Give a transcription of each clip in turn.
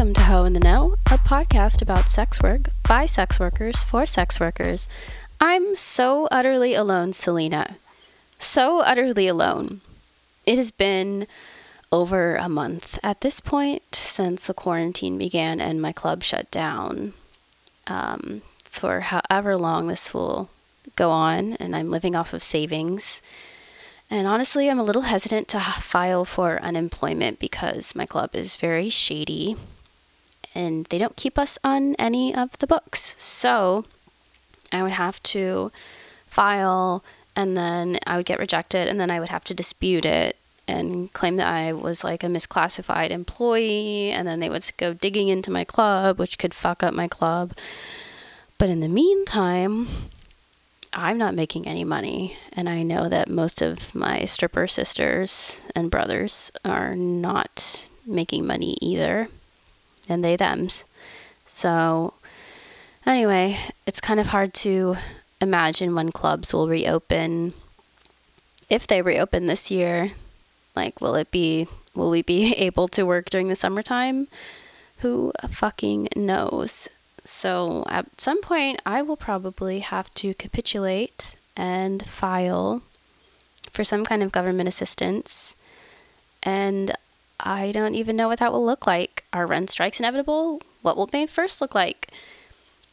Welcome to Ho in the Know, a podcast about sex work by sex workers for sex workers. I'm so utterly alone, Selena. So utterly alone. It has been over a month at this point since the quarantine began and my club shut down. Um, for however long this will go on, and I'm living off of savings. And honestly, I'm a little hesitant to file for unemployment because my club is very shady and they don't keep us on any of the books. So I would have to file and then I would get rejected and then I would have to dispute it and claim that I was like a misclassified employee and then they would go digging into my club, which could fuck up my club. But in the meantime, I'm not making any money. And I know that most of my stripper sisters and brothers are not making money either. And they, thems. So, anyway, it's kind of hard to imagine when clubs will reopen. If they reopen this year, like, will it be, will we be able to work during the summertime? Who fucking knows? So at some point, I will probably have to capitulate and file for some kind of government assistance. And I don't even know what that will look like. Are rent strikes inevitable? What will May 1st look like?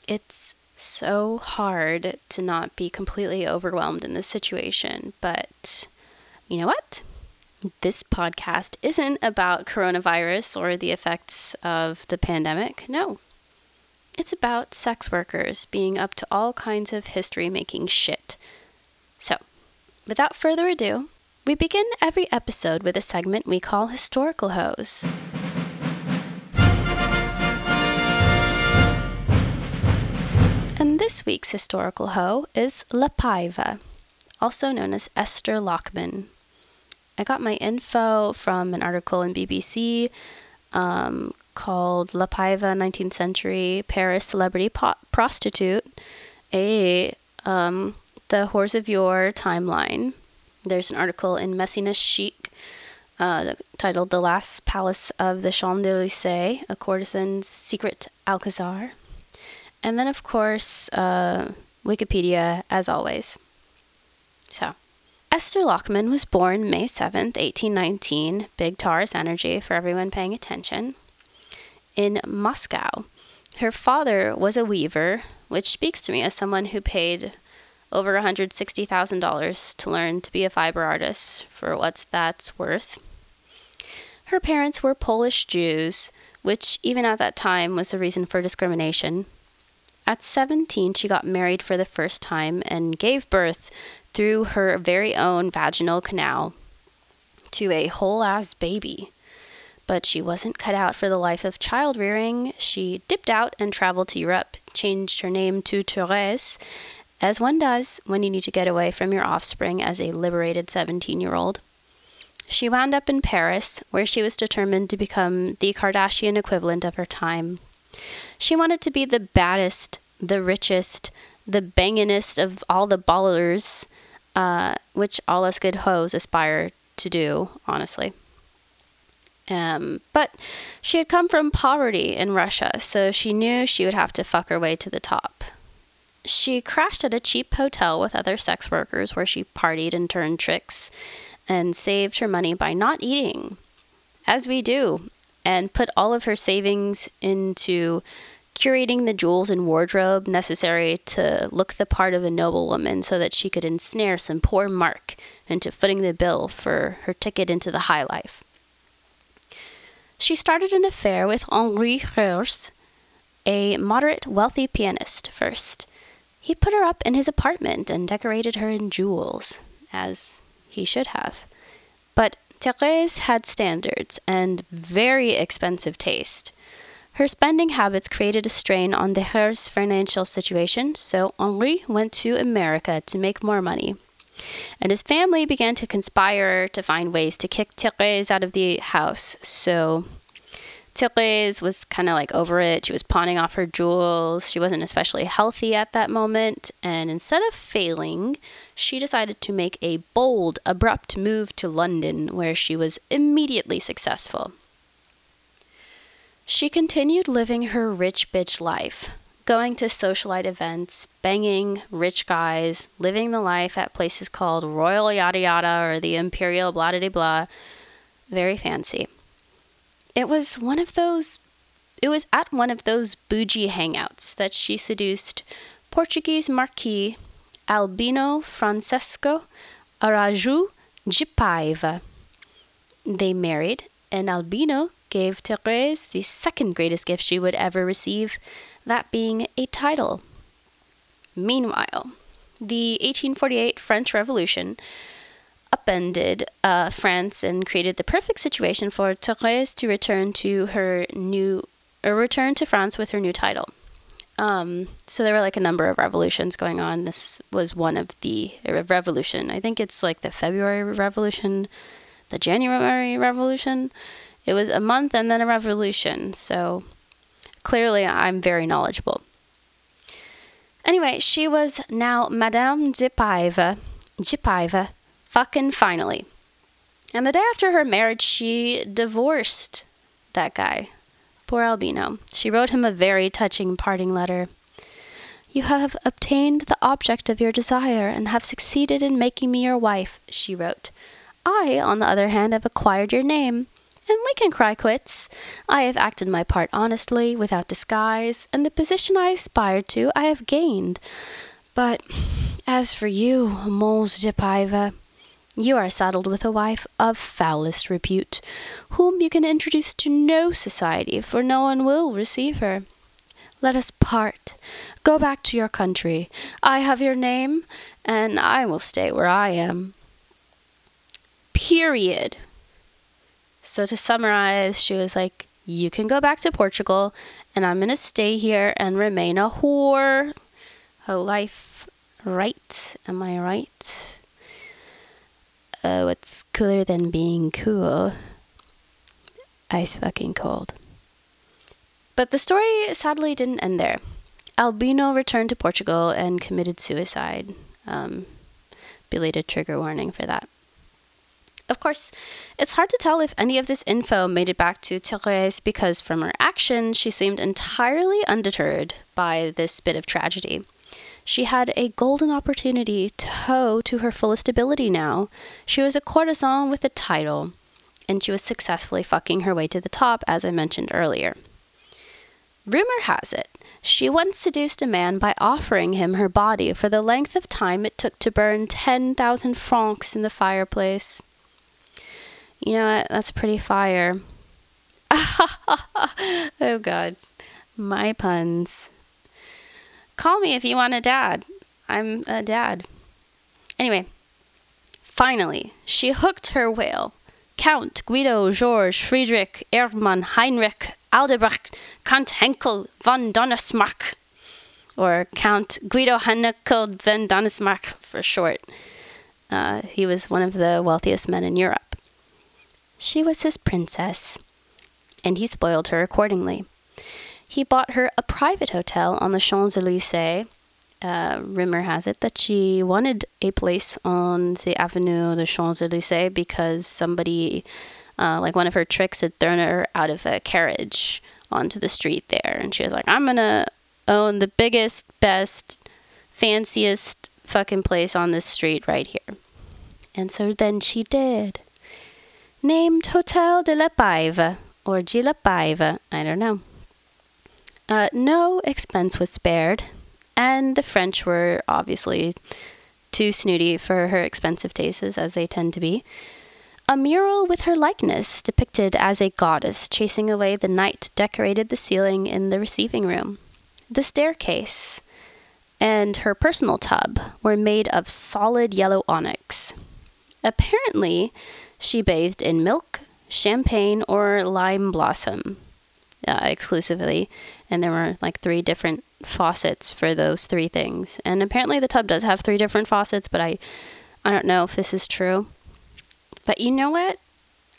It's so hard to not be completely overwhelmed in this situation. But you know what? This podcast isn't about coronavirus or the effects of the pandemic. No, it's about sex workers being up to all kinds of history making shit. So, without further ado, we begin every episode with a segment we call Historical Hoes. And this week's historical hoe is La Paiva, also known as Esther Lachmann. I got my info from an article in BBC um, called La Paiva 19th Century Paris Celebrity po- Prostitute, a um, the Whores of Yore timeline. There's an article in Messy Nessy Chic uh, titled The Last Palace of the Champs Elysees, a courtesan's secret Alcazar. And then, of course, uh, Wikipedia, as always. So, Esther Lachmann was born May 7th, 1819, big Taurus energy for everyone paying attention in Moscow. Her father was a weaver, which speaks to me as someone who paid over $160,000 to learn to be a fiber artist, for what that's worth. Her parents were Polish Jews, which even at that time was a reason for discrimination. At 17, she got married for the first time and gave birth through her very own vaginal canal to a whole ass baby but she wasn't cut out for the life of child rearing. She dipped out and traveled to Europe, changed her name to Therese, as one does when you need to get away from your offspring as a liberated 17 year old. She wound up in Paris, where she was determined to become the Kardashian equivalent of her time. She wanted to be the baddest, the richest, the bangingest of all the ballers, uh, which all us good hoes aspire to do, honestly. Um, but she had come from poverty in Russia, so she knew she would have to fuck her way to the top. She crashed at a cheap hotel with other sex workers where she partied and turned tricks and saved her money by not eating, as we do, and put all of her savings into curating the jewels and wardrobe necessary to look the part of a noblewoman so that she could ensnare some poor Mark into footing the bill for her ticket into the high life. She started an affair with Henri Herz, a moderate wealthy pianist, first. He put her up in his apartment and decorated her in jewels, as he should have. But Therese had standards and very expensive taste. Her spending habits created a strain on the Herz financial situation, so Henri went to America to make more money. And his family began to conspire to find ways to kick Therese out of the house. So Therese was kind of like over it. She was pawning off her jewels. She wasn't especially healthy at that moment. And instead of failing, she decided to make a bold, abrupt move to London, where she was immediately successful. She continued living her rich bitch life, going to socialite events, banging rich guys, living the life at places called Royal Yada Yada or the Imperial blah blah blah. Very fancy. It was one of those it was at one of those bougie hangouts that she seduced Portuguese Marquis Albino Francesco Araújo de Paiva. They married, and Albino gave Therese the second greatest gift she would ever receive, that being a title. Meanwhile, the 1848 French Revolution upended uh, France and created the perfect situation for Therese to return to her new, or return to France with her new title. Um, so there were like a number of revolutions going on. This was one of the revolution. I think it's like the February Revolution, the January Revolution. It was a month and then a revolution. So clearly, I'm very knowledgeable. Anyway, she was now Madame de Paiva, fucking finally. And the day after her marriage, she divorced that guy, Poor Albino. She wrote him a very touching parting letter. You have obtained the object of your desire and have succeeded in making me your wife, she wrote. I, on the other hand, have acquired your name, and we can cry quits. I have acted my part honestly, without disguise, and the position I aspired to I have gained. But as for you, Mons de Paiva, you are saddled with a wife of foulest repute, whom you can introduce to no society, for no one will receive her. Let us part. Go back to your country. I have your name, and I will stay where I am. Period. So, to summarize, she was like, You can go back to Portugal, and I'm going to stay here and remain a whore. Her life, right? Am I right? Uh, what's cooler than being cool? Ice fucking cold. But the story sadly didn't end there. Albino returned to Portugal and committed suicide. Um, belated trigger warning for that. Of course, it's hard to tell if any of this info made it back to Therese because from her actions, she seemed entirely undeterred by this bit of tragedy. She had a golden opportunity to hoe to her fullest ability now. She was a courtesan with a title, and she was successfully fucking her way to the top, as I mentioned earlier. Rumor has it, she once seduced a man by offering him her body for the length of time it took to burn 10,000 francs in the fireplace. You know what? That's pretty fire. oh, God. My puns. Call me if you want a dad. I'm a dad. Anyway, finally, she hooked her whale. Count Guido George Friedrich Erdmann Heinrich Aldebrecht Count Henckel von Donnersmarck, or Count Guido Henckel von Donnersmarck for short. Uh, he was one of the wealthiest men in Europe. She was his princess, and he spoiled her accordingly he bought her a private hotel on the Champs Elysees. Uh, rumor has it that she wanted a place on the Avenue de Champs Elysees because somebody, uh, like one of her tricks, had thrown her out of a carriage onto the street there. And she was like, I'm going to own the biggest, best, fanciest fucking place on this street right here. And so then she did. Named Hotel de la Paiva or de la Paiva, I don't know. Uh, no expense was spared, and the French were obviously too snooty for her expensive tastes, as they tend to be. A mural with her likeness, depicted as a goddess chasing away the night, decorated the ceiling in the receiving room. The staircase and her personal tub were made of solid yellow onyx. Apparently, she bathed in milk, champagne, or lime blossom uh, exclusively, and there were like three different faucets for those three things. And apparently, the tub does have three different faucets, but I, I don't know if this is true. But you know what?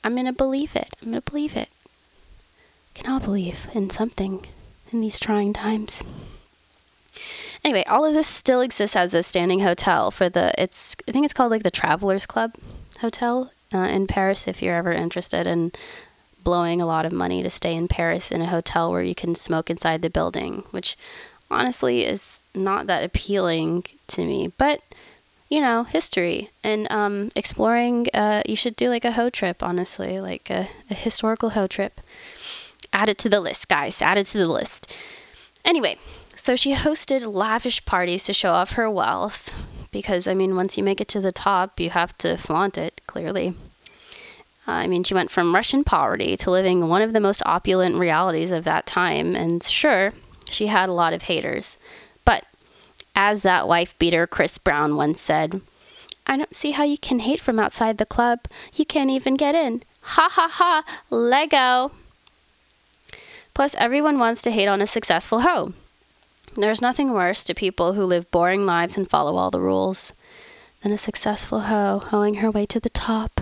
I'm gonna believe it. I'm gonna believe it. Can all believe in something in these trying times. Anyway, all of this still exists as a standing hotel for the. It's I think it's called like the Travelers Club Hotel uh, in Paris. If you're ever interested in blowing a lot of money to stay in Paris in a hotel where you can smoke inside the building, which honestly is not that appealing to me. But you know, history and um, exploring. Uh, you should do like a hoe trip, honestly, like a, a historical hoe trip. Add it to the list, guys. Add it to the list. Anyway, so she hosted lavish parties to show off her wealth because, I mean, once you make it to the top, you have to flaunt it, clearly. I mean, she went from Russian poverty to living one of the most opulent realities of that time, and sure, she had a lot of haters. But as that wife beater Chris Brown once said, I don't see how you can hate from outside the club. You can't even get in. Ha ha ha, Lego. Plus, everyone wants to hate on a successful hoe. There's nothing worse to people who live boring lives and follow all the rules than a successful hoe hoeing her way to the top.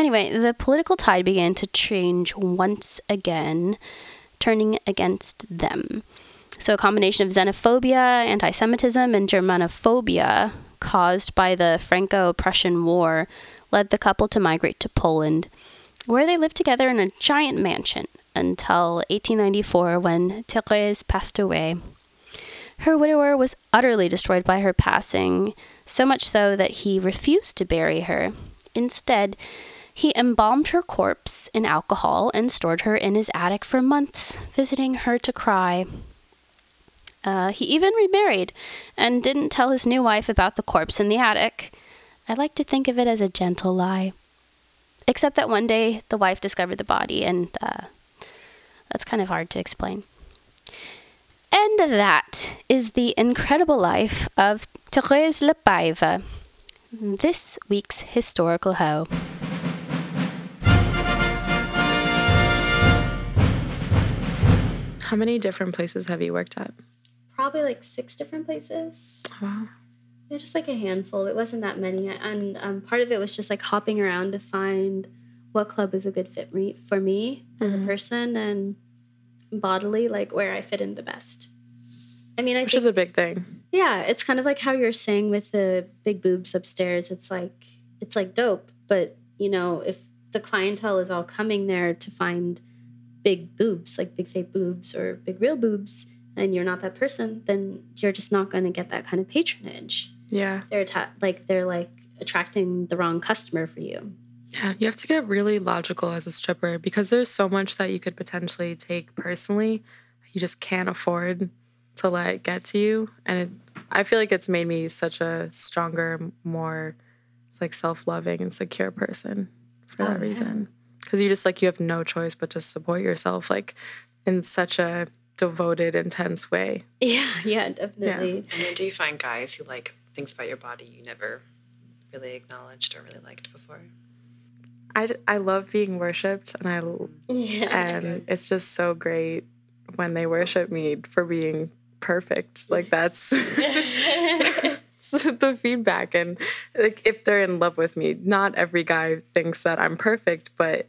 Anyway, the political tide began to change once again, turning against them. So, a combination of xenophobia, anti Semitism, and Germanophobia caused by the Franco Prussian War led the couple to migrate to Poland, where they lived together in a giant mansion until 1894 when Therese passed away. Her widower was utterly destroyed by her passing, so much so that he refused to bury her. Instead, he embalmed her corpse in alcohol and stored her in his attic for months, visiting her to cry. Uh, he even remarried and didn't tell his new wife about the corpse in the attic. I like to think of it as a gentle lie. Except that one day the wife discovered the body, and uh, that's kind of hard to explain. And that is the incredible life of Thérèse La Paiva, this week's historical hoe. How many different places have you worked at? Probably like six different places. Wow. Yeah, just like a handful. It wasn't that many, and um, part of it was just like hopping around to find what club is a good fit me, for me as Mm-hmm. a person and bodily, like where I fit in the best. I mean, I Which think, is a big thing. yeah, it's kind of like how you're saying with the big boobs upstairs. It's like it's like dope, but you know, if the clientele is all coming there to find big boobs, like big fake boobs or big real boobs, and you're not that person, then you're just not going to get that kind of patronage. Yeah. They're atta- like they're like attracting the wrong customer for you. Yeah. You have to get really logical as a stripper because there's so much that you could potentially take personally you just can't afford to let get to you. And it, I feel like it's made me such a stronger, more like self loving and secure person for that Oh, yeah. reason. Because you just like, you have no choice but to support yourself like in such a devoted, intense way. Yeah, yeah, definitely. And then do you find guys who like things about your body you never really acknowledged or really liked before? I, I love being worshipped and I Yeah. and it's just so great when they worship me for being perfect like that's the feedback and like if they're in love with me not every guy thinks that i'm perfect but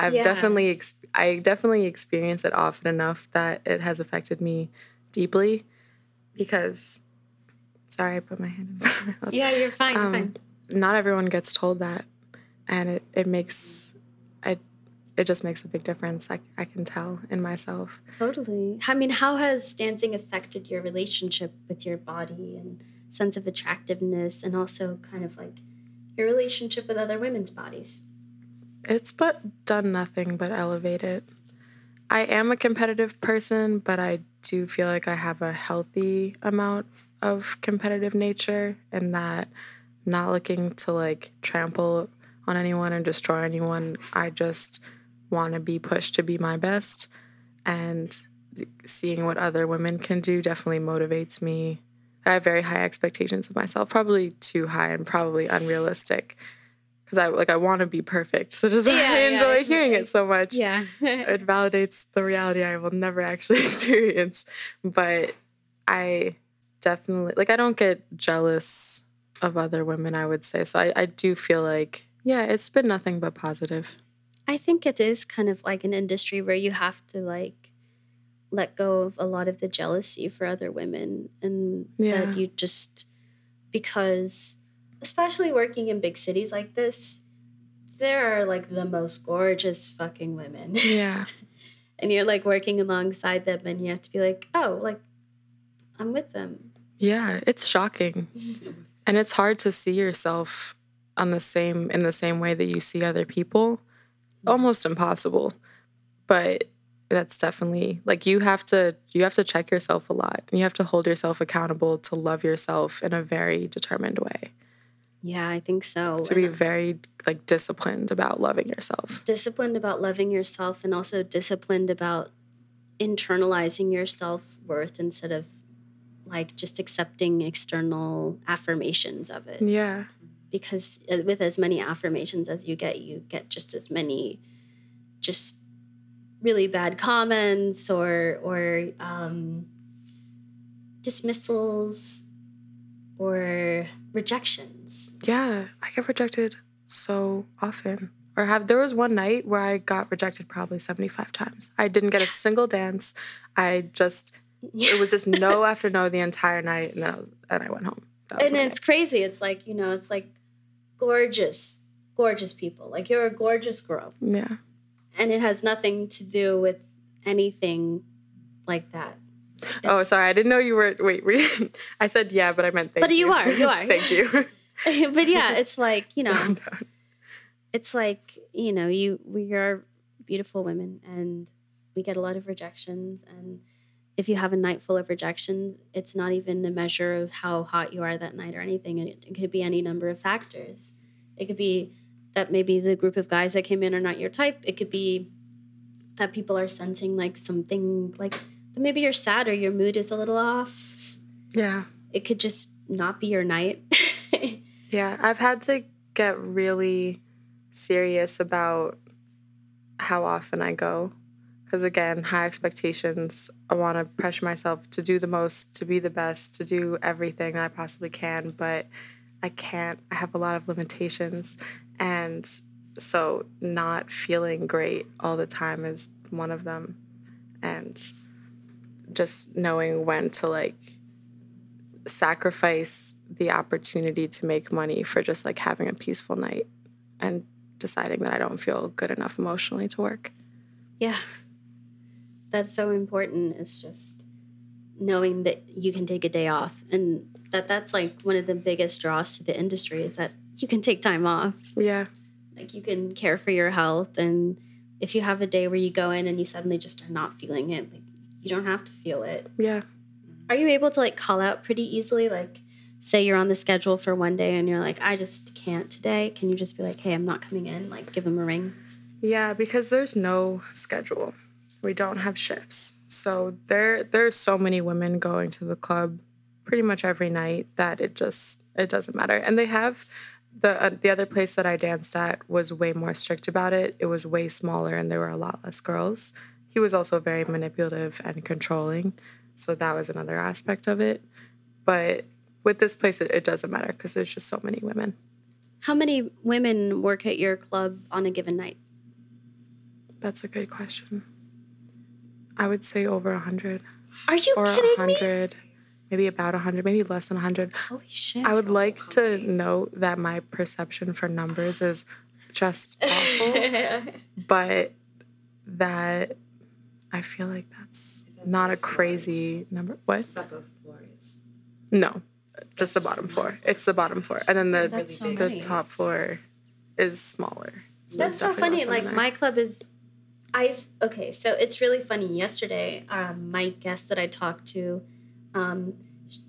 i've Yeah. definitely ex- i definitely experience it often enough that it has affected me deeply because sorry i put my hand in my mouth yeah, you're fine. you're um, fine. not everyone gets told that and it, it makes I it just makes a big difference I, I can tell in myself Totally. I mean, how has dancing affected your relationship with your body and sense of attractiveness, and also kind of like your relationship with other women's bodies? It's but done nothing but elevate it. I am a competitive person but i do feel like i have a healthy amount of competitive nature and that not looking to like trample on anyone or destroy anyone i just want to be pushed to be my best. And seeing what other women can do definitely motivates me. I have very high expectations of myself probably too high and probably unrealistic because i like i want to be perfect so just Yeah, i yeah, enjoy hearing it so much Yeah. it validates the reality I will never actually experience. But I definitely like I don't get jealous of other women, I would say. So I, I do feel like, yeah, it's been nothing but positive. I think it is kind of like an industry where you have to like let go of a lot of the jealousy for other women and Yeah. that you just because especially working in big cities like this there are like the most gorgeous fucking women. Yeah. and you're like working alongside them and you have to be like, oh, like I'm with them. Yeah, it's shocking. and it's hard to see yourself on the same in the same way that you see other people. Almost impossible. But that's definitely like you have to you have to check yourself a lot. And you have to hold yourself accountable to love yourself in a very determined way. Yeah, I think so. To be very like disciplined about loving yourself. Disciplined about loving yourself and also disciplined about internalizing your self-worth instead of like just accepting external affirmations of it. Yeah. Because uh, with as many affirmations as you get, you get just as many just really bad comments or or um, dismissals or rejections. Yeah, I get rejected so often. Or have there was one night where I got rejected probably 75 times. I didn't get a single dance. I just it was just no after no the entire night and then I was, and I went home. and it's night. crazy. It's like, you know, it's like gorgeous, gorgeous people. Like you're a gorgeous girl. Yeah. And it has nothing to do with anything like that. Oh, it's, oh, sorry. I didn't know you were. Wait, wait. I said yeah, but I meant thank but you. But you are. You are. thank you. but yeah, it's like you know, it's like you know, you we are beautiful women, and we get a lot of rejections. And if you have a night full of rejections, it's not even a measure of how hot you are that night or anything. It, it could be any number of factors. It could be that maybe the group of guys that came in are not your type. It could be that people are sensing like something like maybe you're sad or your mood is a little off. Yeah. It could just not be your night. yeah, I've had to get really serious about how often I go. Because again, high expectations. I want to pressure myself to do the most, to be the best, to do everything that I possibly can, but I can't. I have a lot of limitations. And so, not feeling great all the time is one of them. And just knowing when to like sacrifice the opportunity to make money for just like having a peaceful night and deciding that I don't feel good enough emotionally to work. Yeah. That's so important. It's just knowing that you can take a day off and that that's like one of the biggest draws to the industry is that you can take time off. Yeah. Like you can care for your health and if you have a day where you go in and you suddenly just are not feeling it, like you don't have to feel it. Yeah. Are you able to like call out pretty easily? Like, say you're on the schedule for one day and you're like, I just can't today. Can you just be like, hey, I'm not coming in? Like, give them a ring? Yeah, because there's no schedule. We don't have shifts. So there there's so many women going to the club pretty much every night that it just it doesn't matter. And they have the uh, the other place that I danced at was way more strict about it. It was way smaller and there were a lot less girls he was also very manipulative and controlling. So that was another aspect of it. But with this place, it, it doesn't matter because there's just so many women. How many women work at your club on a given night? That's a good question. I would say over a hundred. Are you or kidding 100, me? Maybe about a hundred, maybe less than a hundred. Holy shit! I would like to note that my perception for numbers is just awful, but that I feel like that's not a crazy number. What? floors. No, just the bottom floor. It's the bottom floor, and then the so the nice. top floor is smaller. So that's so funny. Like my club is, I've okay. So it's really funny. Yesterday, um, my guest that I talked to, um,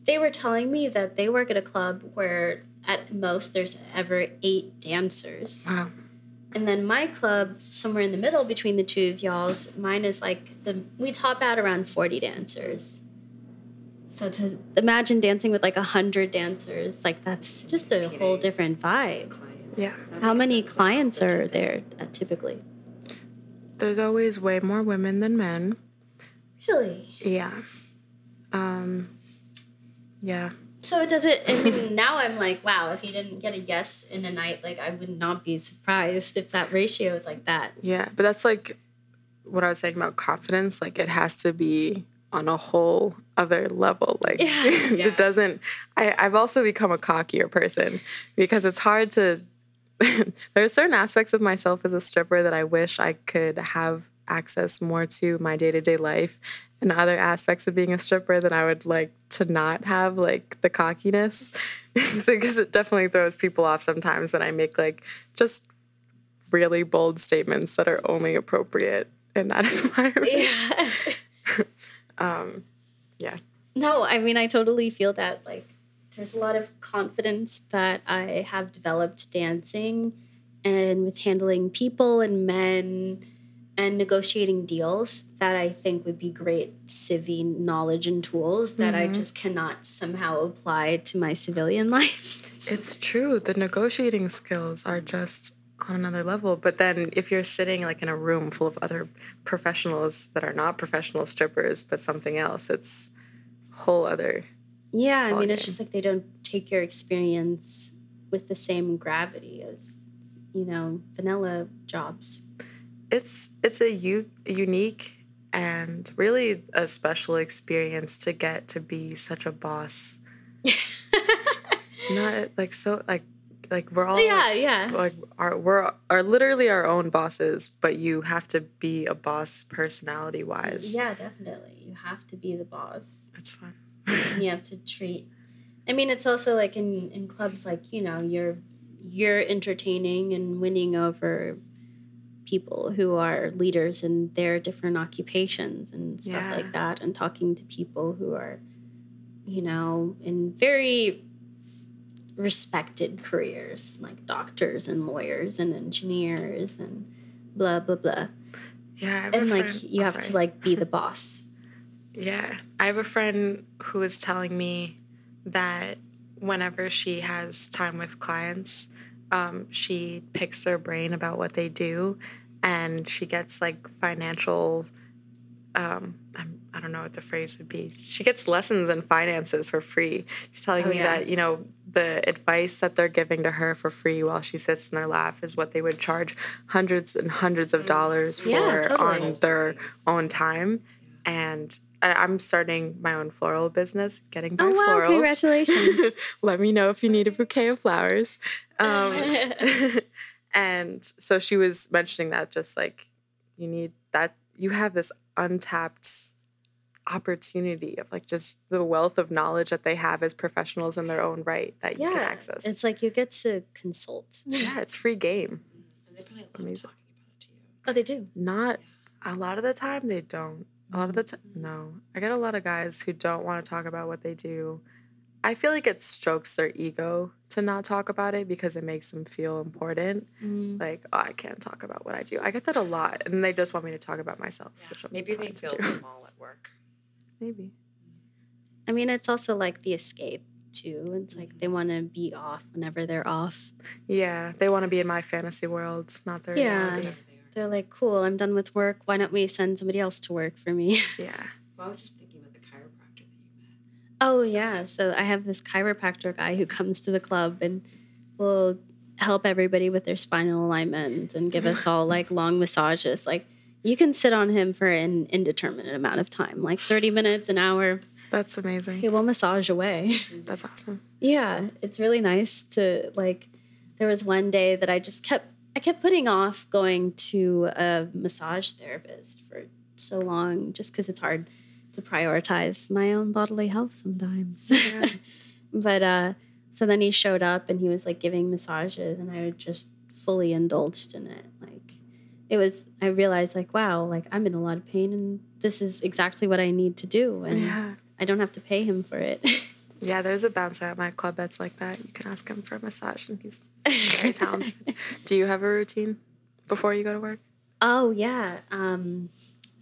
they were telling me that they work at a club where at most there's ever eight dancers. Wow. And then my club, somewhere in the middle between the two of y'all's, mine is like the we top out around forty dancers. So to imagine dancing with like a hundred dancers, like that's just a whole different vibe. Yeah. How many clients are there uh, typically? There's always way more women than men. Really? Yeah. Um. Yeah. So it doesn't. I mean, now I'm like, wow. If you didn't get a yes in a night, like I would not be surprised if that ratio is like that. Yeah, but that's like what I was saying about confidence. Like it has to be on a whole other level. Like yeah. it doesn't. I I've also become a cockier person because it's hard to there are certain aspects of myself as a stripper that I wish I could have access more to my day to day life, and other aspects of being a stripper that I would like to not have, like the cockiness. Because it definitely throws people off sometimes when I make like just really bold statements that are only appropriate in that environment. Yeah. Um, yeah. No, I mean, I totally feel that. Like, there's a lot of confidence that I have developed dancing and with handling people and men and negotiating deals that I think would be great civvy knowledge and tools that I mm-hmm. just cannot somehow apply to my civilian life. It's true. The negotiating skills are just on another level. But then if you're sitting like in a room full of other professionals that are not professional strippers, but something else, it's whole other Yeah, I mean, it's just like they don't take your experience with the same gravity as, you know, vanilla jobs. It's it's a u- unique and really a special experience to get to be such a boss. Not like so like like we're all yeah, yeah. like are we're are literally our own bosses, but you have to be a boss personality wise. Yeah, definitely. You have to be the boss. It's fun. you have to treat I mean it's also like in in clubs like, you know, you're you're entertaining and winning over people who are leaders in their different occupations and stuff Yeah. like that and talking to people who are you know in very respected careers like doctors and lawyers and engineers and blah blah blah Yeah, I have a and like friend- you oh, have sorry. to like be the boss Yeah. I have a friend who was telling me that whenever she has time with clients, um, she picks their brain about what they do and she gets like financial um, I'm, I don't know what the phrase would be. She gets lessons in finances for free. She's telling Oh, me yeah. that, you know, the advice that they're giving to her for free while she sits in their lap is what they would charge hundreds and hundreds of dollars for Yeah, totally. on their own time. And I'm starting my own floral business, getting by oh wow florals. congratulations Let me know if you need a bouquet of flowers. Um, and so she was mentioning that just like you need that you have this untapped opportunity of like just the wealth of knowledge that they have as professionals in their own right that you can access. It's like you get to consult. yeah, it's free game. And they probably love Amazing. talking about it to you. Oh, they do. Not a lot of the time they don't. A lot of the mm-hmm. time, no. I get a lot of guys who don't want to talk about what they do. I feel like it strokes their ego to not talk about it because it makes them feel important. Mm-hmm. Like, oh, I can't talk about what I do. I get that a lot, and they just want me to talk about myself. which I'm Maybe they feel small at work. Maybe. I mean, it's also like the escape too. It's like they mm-hmm. want to be off whenever they're off. Yeah, they want to be in my fantasy world, not their Yeah. reality. Whatever they are. They're like, cool, I'm done with work. Why don't we send somebody else to work for me? Yeah. Well, I was just thinking about the chiropractor that you met. Oh, yeah. So I have this chiropractor guy who comes to the club and will help everybody with their spinal alignment and give us all like long massages. Like, you can sit on him for an indeterminate amount of time, like 30 minutes, an hour. That's amazing. He will massage away. That's awesome. Yeah, it's really nice to like. There was one day that I just kept I kept putting off going to a massage therapist for so long, just because it's hard to prioritize my own bodily health sometimes. but uh, so then he showed up and he was like giving massages, and I just fully indulged in it. Like it was, I realized like, wow, like I'm in a lot of pain, and this is exactly what I need to do, and Yeah. I don't have to pay him for it. Yeah, there's a bouncer at my club that's like that. You can ask him for a massage, and he's very talented. Do you have a routine before you go to work? Oh yeah. Um,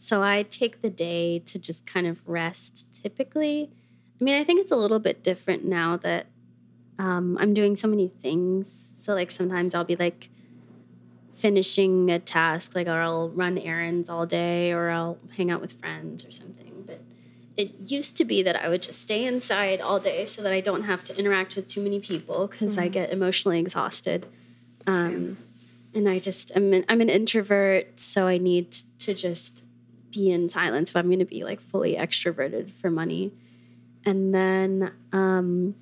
so I take the day to just kind of rest. Typically, I mean, I think it's a little bit different now that um, I'm doing so many things. So like sometimes I'll be like finishing a task, like or I'll run errands all day, or I'll hang out with friends or something. But it used to be that I would just stay inside all day so that I don't have to interact with too many people because I get emotionally exhausted. Um, and I just I'm an, I'm an introvert, so I need to just be in silence if I'm going to be like fully extroverted for money. And then um,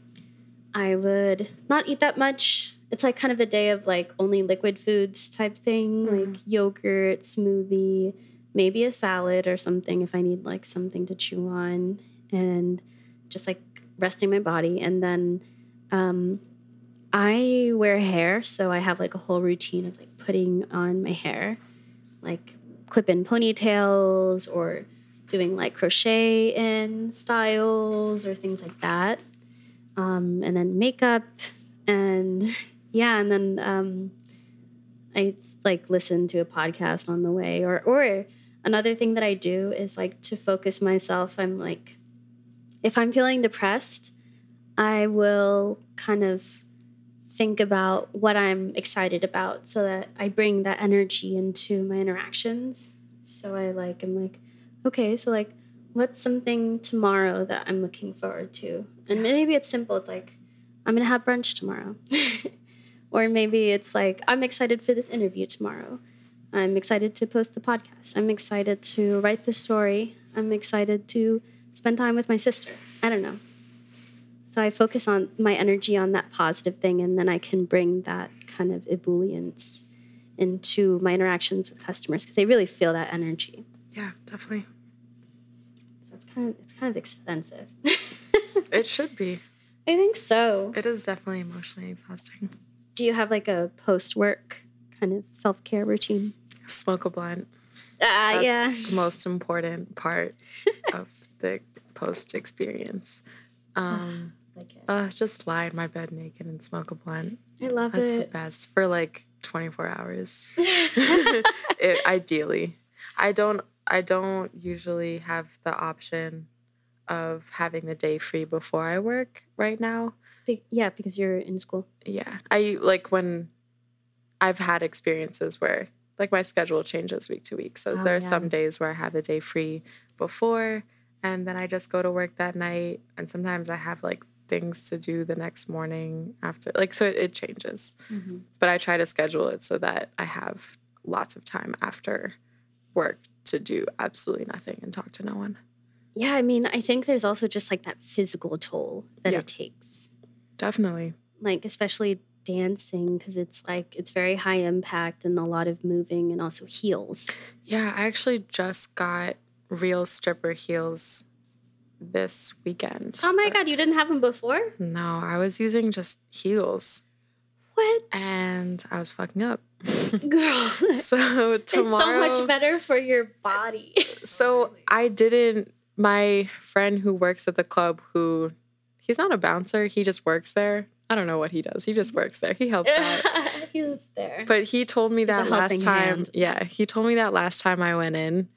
I would not eat that much it's like kind of a day of like only liquid foods type thing, like yogurt, smoothie, maybe a salad or something if I need like something to chew on, and just like resting my body. And then um, I wear hair, so I have like a whole routine of like putting on my hair, like clip in ponytails or doing like crochet in styles or things like that. Um, and then makeup and yeah, and then um, I like listen to a podcast on the way or or another thing that I do is like to focus myself. I'm like if I'm feeling depressed, I will kind of think about what I'm excited about so that I bring that energy into my interactions. So I like I'm like, okay, so like what's something tomorrow that I'm looking forward to? And maybe it's simple. It's like I'm going to have brunch tomorrow. or maybe it's like I'm excited for this interview tomorrow. I'm excited to post the podcast. I'm excited to write the story. I'm excited to spend time with my sister. I don't know. So I focus on my energy on that positive thing, and then I can bring that kind of ebullience into my interactions with customers because they really feel that energy. Yeah, definitely. So it's kind of it's kind of expensive. It should be. I think so. It is definitely emotionally exhausting. Do you have like a post work kind of self care routine? Smoke a blunt. Ah, That's yeah. the most important part of the post experience. Um, Like it. uh, just lie in my bed naked and smoke a blunt. I love it. That's the best for like 24 hours. it, ideally, I don't. I don't usually have the option of having the day free before I work right now. Be- yeah, because you're in school. Yeah. I like when I've had experiences where like my schedule changes week to week. So Oh, there are yeah. some days where I have a day free before and then I just go to work that night and sometimes I have like things to do the next morning after like so it, it changes. Mm-hmm. But I try to schedule it so that I have lots of time after work to do absolutely nothing and talk to no one. Yeah, I mean, I think there's also just like that physical toll that Yeah. it takes. Definitely. Like, especially dancing, because it's like, it's very high impact and a lot of moving and also heels. Yeah, I actually just got real stripper heels this weekend. Oh my God, you didn't have them before? No, I was using just heels What? and I was fucking up. Girl. so it's so much better for your body. So I didn't my friend who works at the club who he's not a bouncer, he just works there. I don't know what he does. He just works there. He helps out. He's there. But he told me that last time. hand. Yeah, he told me that last time I went in.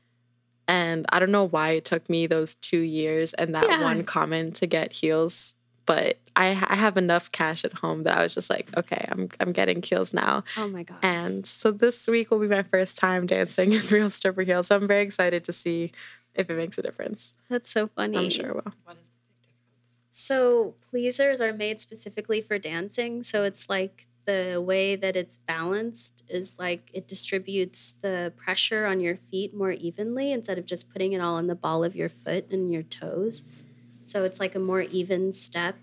And I don't know why it took me those two years and that Yeah. one comment to get heels. But I, I have enough cash at home that I was just like, okay, I'm I'm getting heels now. oh my God. And so this week will be my first time dancing in real stripper heels. So I'm very excited to see if it makes a difference. That's so funny. I'm sure it will. What is the big difference? So pleasers are made specifically for dancing. So it's like the way that it's balanced is like it distributes the pressure on your feet more evenly instead of just putting it all on the ball of your foot and your toes. So it's like a more even step.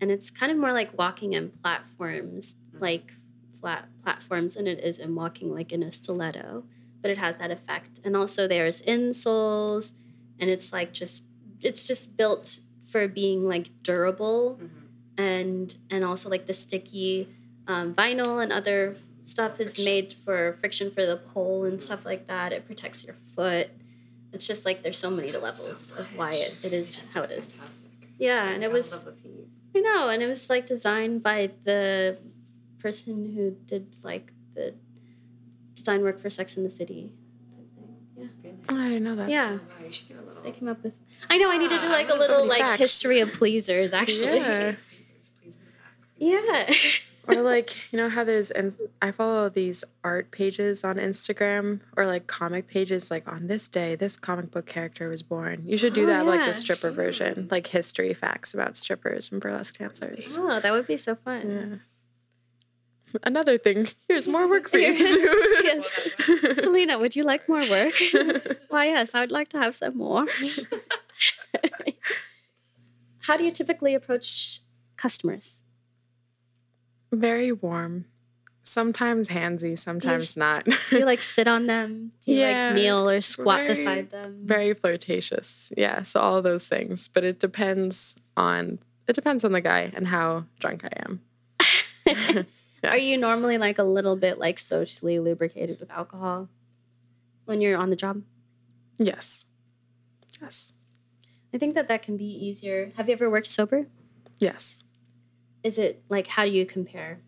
And it's kind of more like walking in platforms, like flat platforms, than it is in walking like in a stiletto. But it has that effect. And also there's insoles, and it's like just it's just built for being like durable mm-hmm. and and also like the sticky um, vinyl and other stuff is made for friction for the pole and stuff like that it protects your foot it's just like there's so many levels of why it, it is how it is Fantastic. yeah and it was love the feet. i know and it was like designed by the person who did like the design work for sex in the city yeah Really? Oh, I didn't know that. yeah Wow, you should do a little. they came up with i know i need to do like a little many like facts. history of pleasers actually Yeah. Please, please in the back. Yeah. Or like you know how there's and I follow these art pages on Instagram or like comic pages like on this day this comic book character was born. You should do Oh, that with, like the stripper version, like history facts about strippers and burlesque dancers. Oh, that would be so fun. Yeah. Another thing, here's more work for you to do. yes. Selena, would you like more work? Why, yes, I would like to have some more. How do you typically approach customers? Very warm. Sometimes handsy, sometimes not. Do you like sit on them? Do you Yeah, like kneel or squat very- beside them? Very flirtatious. Yeah, so all those things, but it depends on it depends on the guy and how drunk I am. Are you normally like a little bit like socially lubricated with alcohol when you're on the job? Yes. Yes. I think that that can be easier. Have you ever worked sober? Yes. Is it like how do you compare?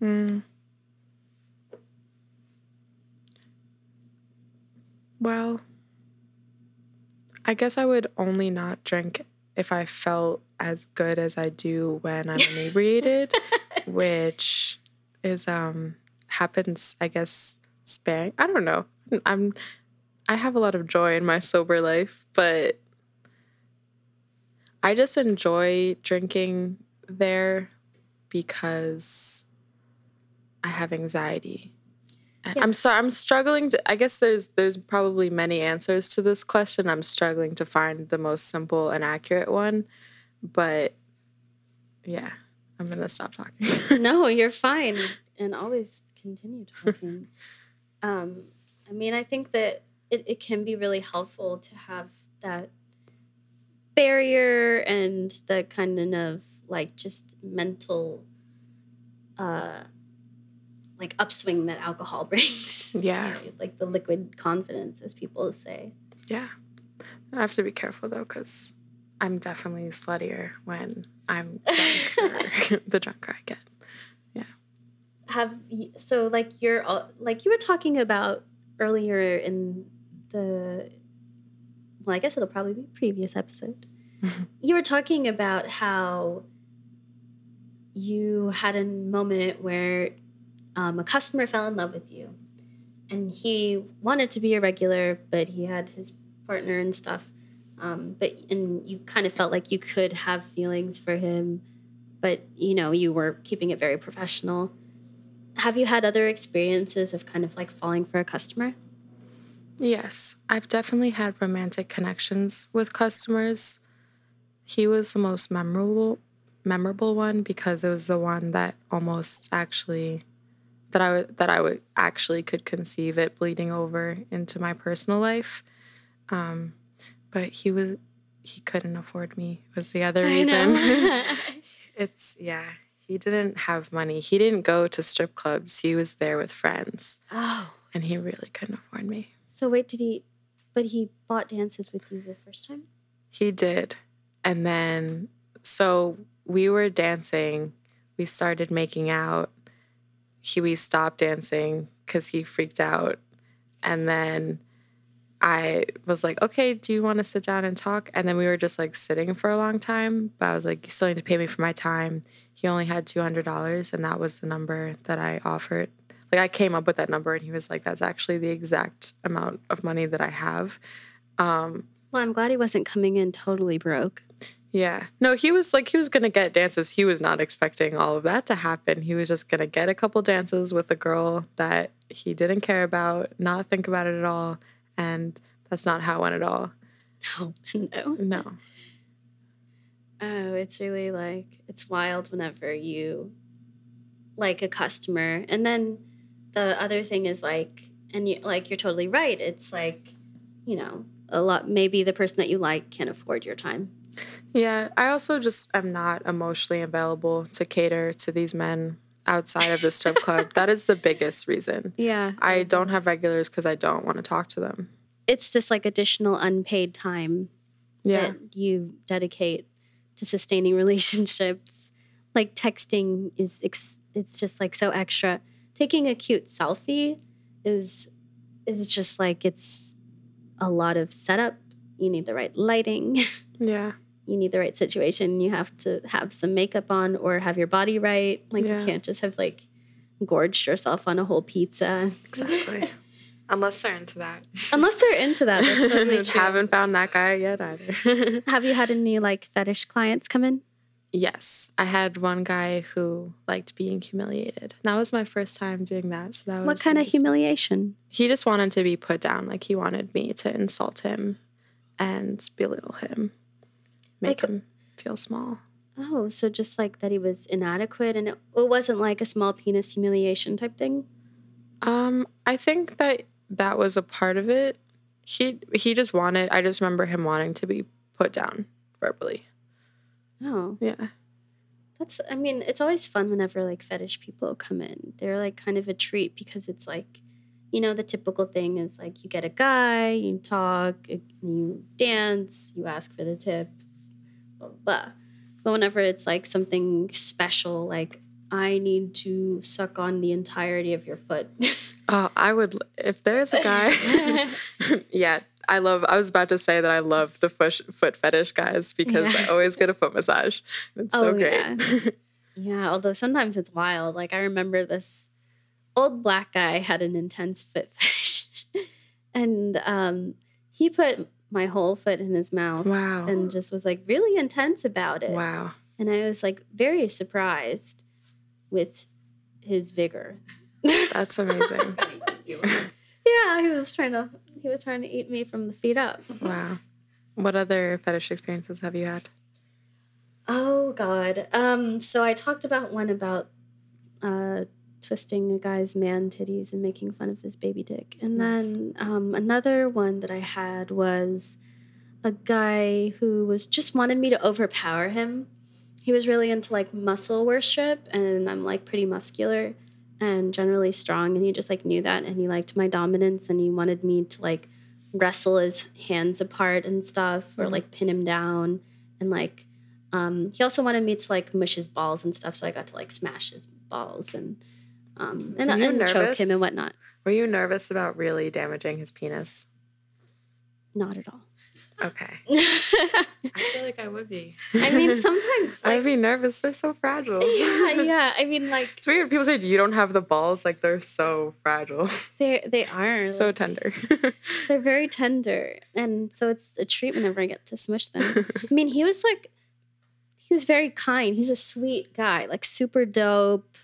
Mm. Well, I guess I would only not drink if I felt as good as I do when I'm inebriated, which is um happens I guess sparing. I don't know. I'm I have a lot of joy in my sober life, but I just enjoy drinking there because I have anxiety. And Yeah. I'm sorry, I'm struggling to I guess there's there's probably many answers to this question. I'm struggling to find the most simple and accurate one. But yeah, I'm gonna stop talking. no, you're fine, and always continue talking. um, I mean, I think that it, it can be really helpful to have that barrier and the kind of like just mental, uh, like upswing that alcohol brings. Yeah. You like the liquid confidence, as people say. yeah. I have to be careful though, because I'm definitely sluttier when I'm drunk the drunker I get. Yeah. Have y- so like you're all- like you were talking about earlier in the well i guess it'll probably be previous episode you were talking about how you had a moment where um, a customer fell in love with you. And he wanted to be a regular but he had his partner and stuff. Um, but and you kind of felt like you could have feelings for him but you know you were keeping it very professional. Have you had other experiences of kind of like falling for a customer? Yes, I've definitely had romantic connections with customers. He was the most memorable memorable one because it was the one that almost actually that I would that I would actually could conceive it bleeding over into my personal life. Um, but he was he couldn't afford me was the other reason. it's yeah, he didn't have money. He didn't go to strip clubs. He was there with friends, oh and he really couldn't afford me. so wait did he but he bought dances with you the first time He did. And then, so we were dancing. We started making out. He, we stopped dancing because he freaked out. And then I was like, okay, do you want to sit down and talk? And then we were just like sitting for a long time. But I was like, you still need to pay me for my time. He only had $200, and that was the number that I offered. Like, I came up with that number, and he was like, that's actually the exact amount of money that I have. Um, well i'm glad he wasn't coming in totally broke yeah. No, he was like, he was going to get dances. He was not expecting all of that to happen. He was just going to get a couple dances with a girl that he didn't care about, not think about it at all. And that's not how it went at all. no no No. oh it's really like it's wild whenever you like a customer and then the other thing is like and you like you're totally right it's like you know a lot maybe the person that you like can't afford your time Yeah. I also just am not emotionally available to cater to these men outside of the strip club. That is the biggest reason. yeah I don't have regulars because I don't want to talk to them. it's just like additional unpaid time Yeah. that you dedicate to sustaining relationships. Like texting is ex- it's just like so extra. Taking a cute selfie is is just like it's a lot of setup. You need the right lighting. Yeah. You need the right situation. You have to have some makeup on or have your body right. Like Yeah. you can't just have like gorged yourself on a whole pizza. Exactly. Unless they're into that. Unless they're into that. That's totally true. Haven't found that guy yet either. Have you had any like fetish clients come in? Yes, I had one guy who liked being humiliated. That was my first time doing that. So that was What kind of humiliation? He just wanted to be put down. Like he wanted me to insult him and belittle him, make Like- him feel small. Oh, so just like that he was inadequate and it, it wasn't like a small penis humiliation type thing? Um, I think that that was a part of it. He he just wanted. I just remember him wanting to be put down verbally. Oh, Yeah. that's, I mean, it's always fun whenever like fetish people come in. They're like kind of a treat because it's like, you know, the typical thing is like you get a guy, you talk, you dance, you ask for the tip, blah, blah, blah. But whenever it's like something special, like I need to suck on the entirety of your foot. Oh, I would if there's a guy. yeah, I love. I was about to say that I love the foot foot fetish guys because Yeah. I always get a foot massage. It's so Oh, great. yeah. Yeah, although sometimes it's wild. Like I remember this old black guy had an intense foot fetish, and um, he put my whole foot in his mouth wow. and just was like really intense about it. wow. And I was like very surprised with his vigor. That's amazing. Yeah, he was trying to he was trying to eat me from the feet up. wow. What other fetish experiences have you had? Oh God. Um. So I talked about one about uh, twisting a guy's man titties and making fun of his baby dick, and Nice. then um, another one that I had was a guy who was just wanted me to overpower him. He was really into like muscle worship, and I'm like pretty muscular and generally strong, and he just like knew that, and he liked my dominance, and he wanted me to like wrestle his hands apart and stuff, or Mhm. like pin him down, and like um, he also wanted me to like mush his balls and stuff, so I got to like smash his balls and um, and, and choke him and whatnot. Were you nervous about really damaging his penis? Not at all. Okay. I feel like I would be. I mean, sometimes I'd be nervous. They're so fragile. yeah, yeah. I mean, like It's weird. People say you don't have the balls. Like they're so fragile, they they are so like, tender. they're very tender, and so it's a treat whenever I get to smush them. I mean, he was like, he was very kind. He's a sweet guy, like super dope,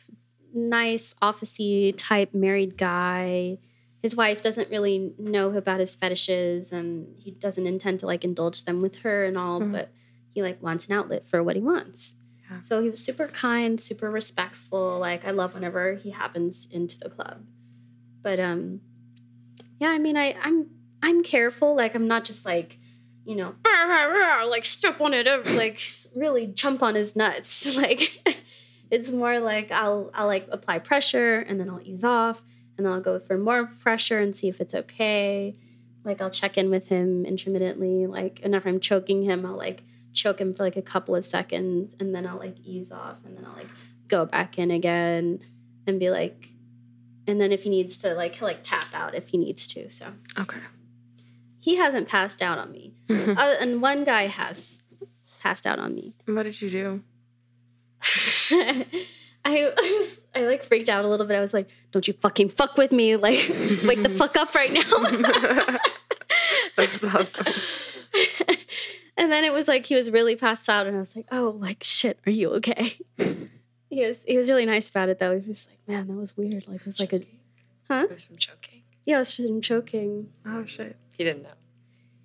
nice, officey type married guy. His wife doesn't really know about his fetishes, and he doesn't intend to like indulge them with her and all. Mhm. But he like wants an outlet for what he wants. Yeah. So he was super kind, super respectful. Like I love whenever he happens into the club. But um, yeah, I mean, I I'm I'm careful. Like I'm not just like, you know, like step on it, or, like really jump on his nuts. Like it's more like I'll I'll like apply pressure and then I'll ease off and then I'll go for more pressure and see if it's okay. Like I'll check in with him intermittently. Like whenever I'm choking him, I'll like choke him for like a couple of seconds and then I'll like ease off and then I'll like go back in again and be like and then if he needs to like he'll like tap out if he needs to. So okay. he hasn't passed out on me. uh, and one guy has passed out on me. what did you do? I, I was I like freaked out a little bit. I was like, "Don't you fucking fuck with me! Like, wake the fuck up right now!" That's awesome. and then it was like he was really passed out, and I was like, "Oh, like shit, are you okay?" he was he was really nice about it though. He was like, "Man, that was weird. Like, it was like a huh? It was from choking. Yeah, it was from choking." Oh shit. He didn't know.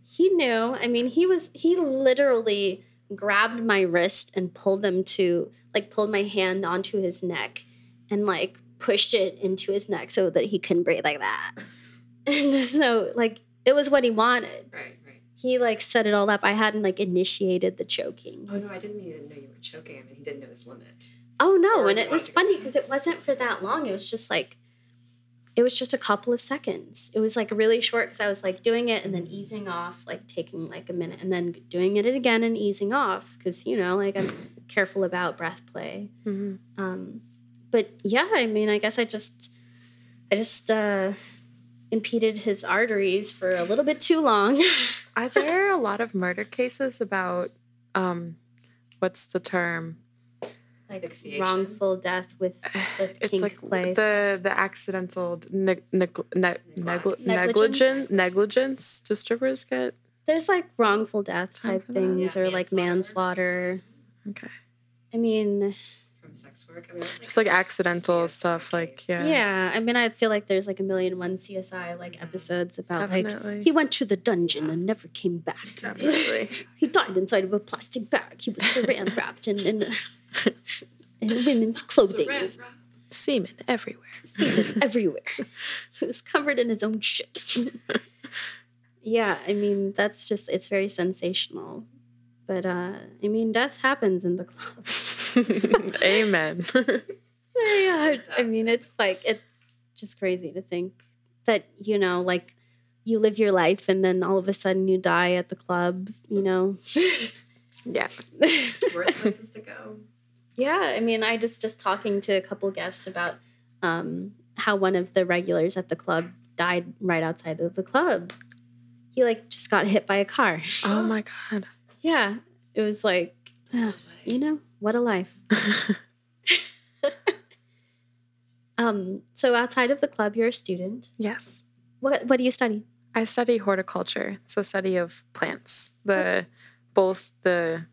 he knew. I mean, he was he literally grabbed my wrist and pulled them to like pulled my hand onto his neck and like pushed it into his neck so that he couldn't breathe like that. And so like it was what he wanted. Right, right. He like set it all up. I hadn't like initiated the choking. Oh no, I didn't even know you were choking. I mean he didn't know his limit. Oh no, Or and it was wanted to go funny because it wasn't for that long. It was just like it was just a couple of seconds. It was like really short because I was like doing it and then easing off, like taking like a minute and then doing it again and easing off because you know, like I'm careful about breath play. Mhm. Um, but yeah, I mean, I guess I just I just uh, impeded his arteries for a little bit too long. Are there a lot of murder cases about um what's the term? like Asphyxiation? wrongful death with the It's kink like place. the the accidental neg- neg- ne- negli- negligence negligence do strippers get There's like wrongful death type things Yeah, or like manslaughter. Manslaughter. okay. I mean, From sex work. I mean, it's It's like accidental stuff, like, yeah. Yeah, I mean, I feel like there's like a million one CSI like episodes about Definitely. like he went to the dungeon and never came back. Definitely. He died inside of a plastic bag. He was saran wrapped in in, in women's clothing. Semen everywhere. Semen everywhere. He was covered in his own shit. yeah, I mean that's just it's very sensational. But uh I mean death happens in the club. Amen. yeah, I mean it's like it's just crazy to think that you know like you live your life and then all of a sudden you die at the club, you know. yeah. Worst places to go. Yeah, I mean, I just just talking to a couple guests about um, how one of the regulars at the club died right outside of the club. He like just got hit by a car. Oh my God. Yeah, it was like, you know, what a life. um, so outside of the club, you're a student. Yes. What what do you study? I study horticulture. It's a study of plants. The both the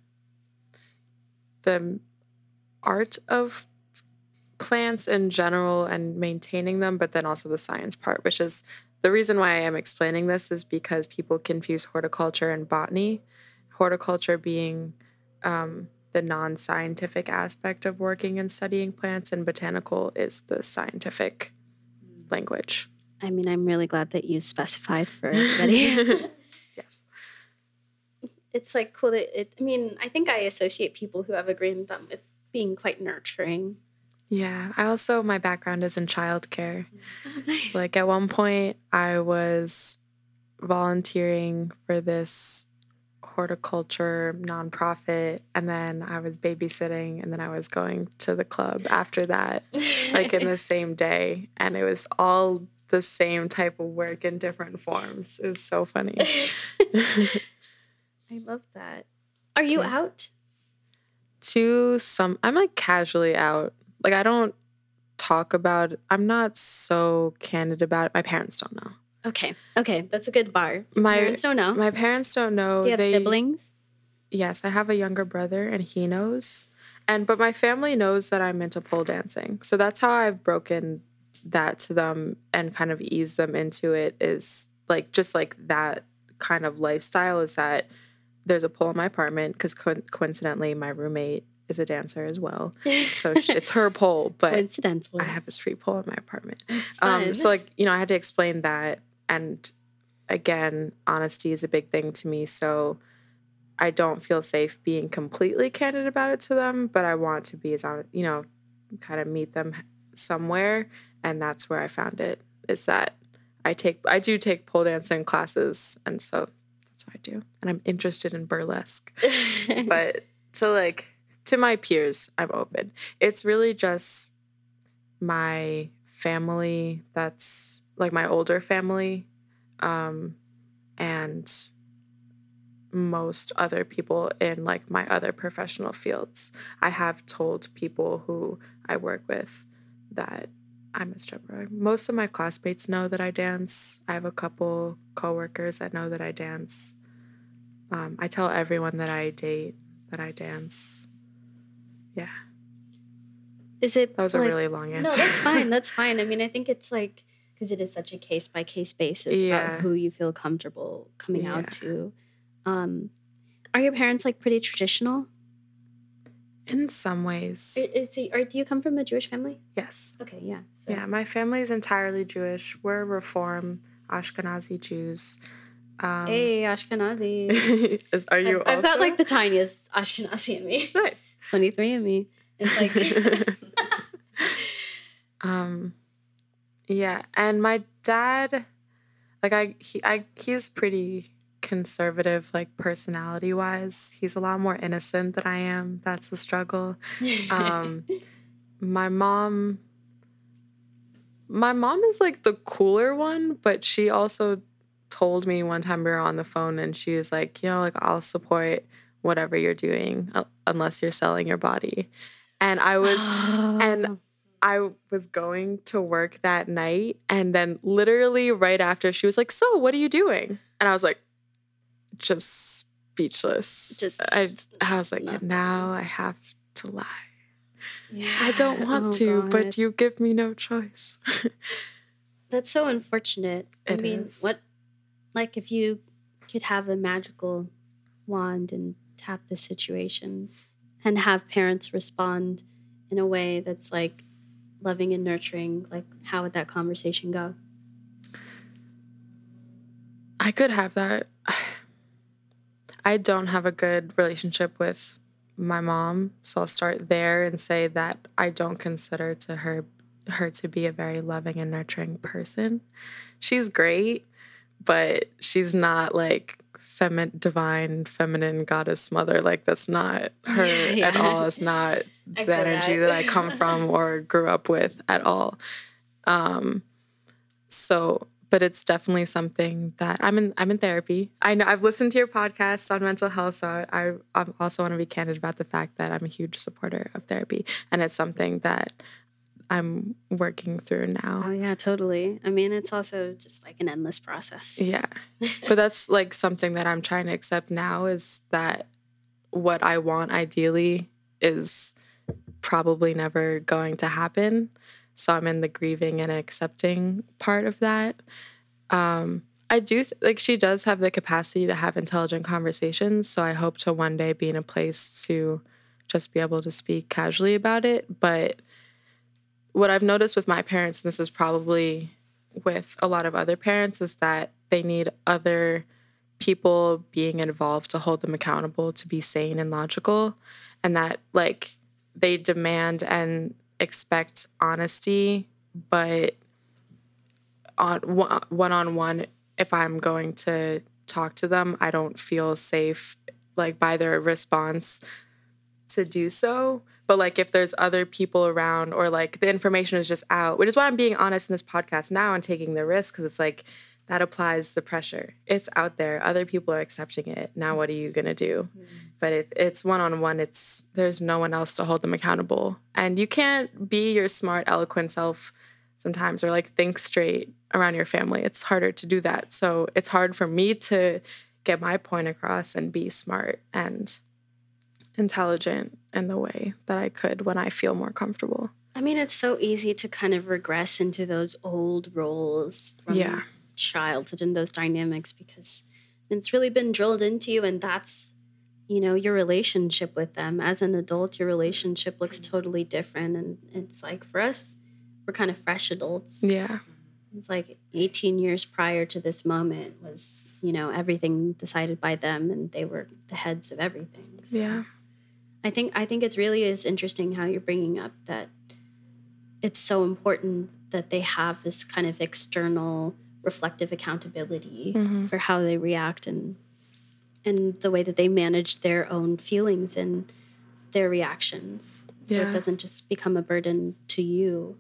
the art of plants in general and maintaining them, but then also the science part, which is the reason why I am explaining this is because people confuse horticulture and botany. Horticulture being um, the non scientific aspect of working and studying plants, and botanical is the scientific language. I mean, I'm really glad that you specified for everybody. Yes. it's like cool that it. I mean, I think I associate people who have a green thumb with being quite nurturing. Yeah. I also, my background is in childcare. Oh, nice. So, like, at one point, I was volunteering for this horticulture nonprofit, and then I was babysitting, and then I was going to the club after that, like in the same day. And it was all the same type of work in different forms. It's so funny. I love that. Are you Yeah. out? to some i'm like casually out like i don't talk about it. i'm not so candid about it my parents don't know Okay. Okay, that's a good bar. My- parents don't know. my parents don't know do you have they, siblings? yes i have a younger brother and he knows and but my family knows that i'm into pole dancing so that's how i've broken that to them and kind of eased them into it is like just like that kind of lifestyle is that there's a pole in my apartment because co- coincidentally my roommate is a dancer as well so sh- it's her pole but Coincidentally. I have this free pole in my apartment. Um, so like you know, I had to explain that, and again, honesty is a big thing to me. So I don't feel safe being completely candid about it to them, but I want to be as honest, you know, kind of meet them somewhere, and that's where I found it. Is that I take I do take pole dancing classes, and so that's what I do, and I'm interested in burlesque but to like to my peers i'm open it's really just my family that's like my older family um and most other people in like my other professional fields i have told people who i work with that i'm a stripper most of my classmates know that i dance i have a couple coworkers that know that i dance um, I tell everyone that I date that I dance. Yeah, Is it that was a really long answer. No, that's fine. That's fine. I mean, I think it's like because it is such a case by case basis Yeah. about who you feel comfortable coming Yeah. out to. Um, are your parents like pretty traditional? In some ways, I- Is, or do you come from a Jewish family? yes. Okay, yeah. So. Yeah, my family is entirely Jewish. We're Reform Ashkenazi Jews. Um, Hey, Ashkenazi. is, are you I've, I've got like the tiniest Ashkenazi in me. nice. 23 in me. It's like, um, yeah, and my dad, like I, he, I, he's pretty conservative, like personality wise. He's a lot more innocent than I am. That's the struggle. Um, my mom, my mom is like the cooler one, but she also told me one time we were on the phone and she was like, you know, like I'll support whatever you're doing uh, unless you're selling your body. And I was and I was going to work that night and then literally right after she was like, "So, what are you doing?" And I was like just speechless. Just I I was like, nothing. "Now I have to lie." Yeah. I don't want Oh, to, God. but you give me no choice. That's so unfortunate. I mean, is. what, like, if you could have a magical wand and tap the situation and have parents respond in a way that's like loving and nurturing, like, how would that conversation go? I could have that. I don't have a good relationship with my mom, so I'll start there and say that I don't consider to her her to be a very loving and nurturing person. She's great, but she's not like feminine, divine, feminine goddess mother. Like that's not her Yeah. at all. It's not the energy that. that. I come from or grew up with at all. Um, so, but it's definitely something that I'm in. I'm in therapy. I know I've listened to your podcast on mental health, so I, I also want to be candid about the fact that I'm a huge supporter of therapy, and it's something that I'm working through now. Oh, yeah, totally. I mean, it's also just like an endless process. Yeah. But that's like something that I'm trying to accept now is that what I want ideally is probably never going to happen. So I'm in the grieving and accepting part of that. Um, I do th- like she does have the capacity to have intelligent conversations. So I hope to one day be in a place to just be able to speak casually about it. But what I've noticed with my parents, and this is probably with a lot of other parents, is that they need other people being involved to hold them accountable to be sane and logical. And that, like, they demand and expect honesty, but on one on one, if I'm going to talk to them, I don't feel safe, like, by their response to do so. But like if there's other people around or like the information is just out, which is why I'm being honest in this podcast now and taking the risk because it's like that applies the pressure. It's out there. Other people are accepting it. Now what are you gonna do? Mm-hmm. But if it's one on one, it's there's no one else to hold them accountable. And you can't be your smart, eloquent self sometimes or like think straight around your family. It's harder to do that. So it's hard for me to get my point across and be smart and intelligent in the way that I could when I feel more comfortable. I mean, it's so easy to kind of regress into those old roles from Yeah. childhood and those dynamics because it's really been drilled into you, and that's you know your relationship with them as an adult. Your relationship looks totally different, and it's like for us, we're kind of fresh adults. Yeah. It's like 18 years prior to this moment was you know everything decided by them, and they were the heads of everything. So- Yeah. I think I think it's really is interesting how you're bringing up that it's so important that they have this kind of external reflective accountability Mm-hmm. for how they react and and the way that they manage their own feelings and their reactions. So Yeah. it doesn't just become a burden to you.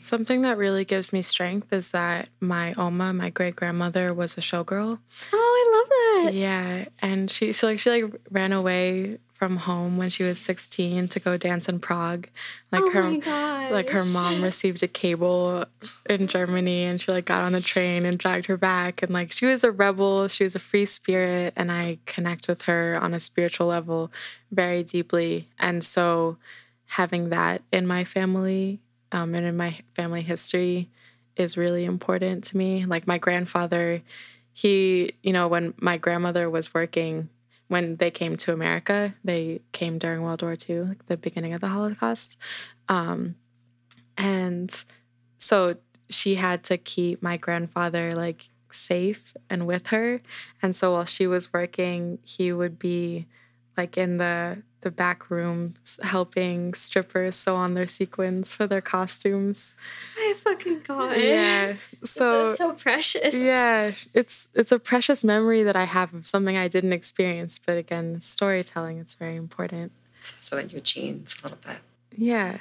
Something that really gives me strength is that my Oma, my great grandmother, was a showgirl. Oh, I love that. Yeah, and she so like she like ran away from home when she was 16 to go dance in Prague. Like oh her like her mom received a cable in Germany and she like got on the train and dragged her back and like she was a rebel, she was a free spirit and I connect with her on a spiritual level very deeply. And so having that in my family um, and in my family history is really important to me. Like my grandfather, he, you know, when my grandmother was working when they came to America, they came during World War II, like the beginning of the Holocaust. Um, and so she had to keep my grandfather like safe and with her. And so while she was working, he would be like in the the back rooms helping strippers sew on their sequins for their costumes. I fucking god. Yeah. So, So so precious. yeah, it's it's a precious memory that I have of something I didn't experience. But again, storytelling it's very important. It's also in your genes a little bit. Yeah,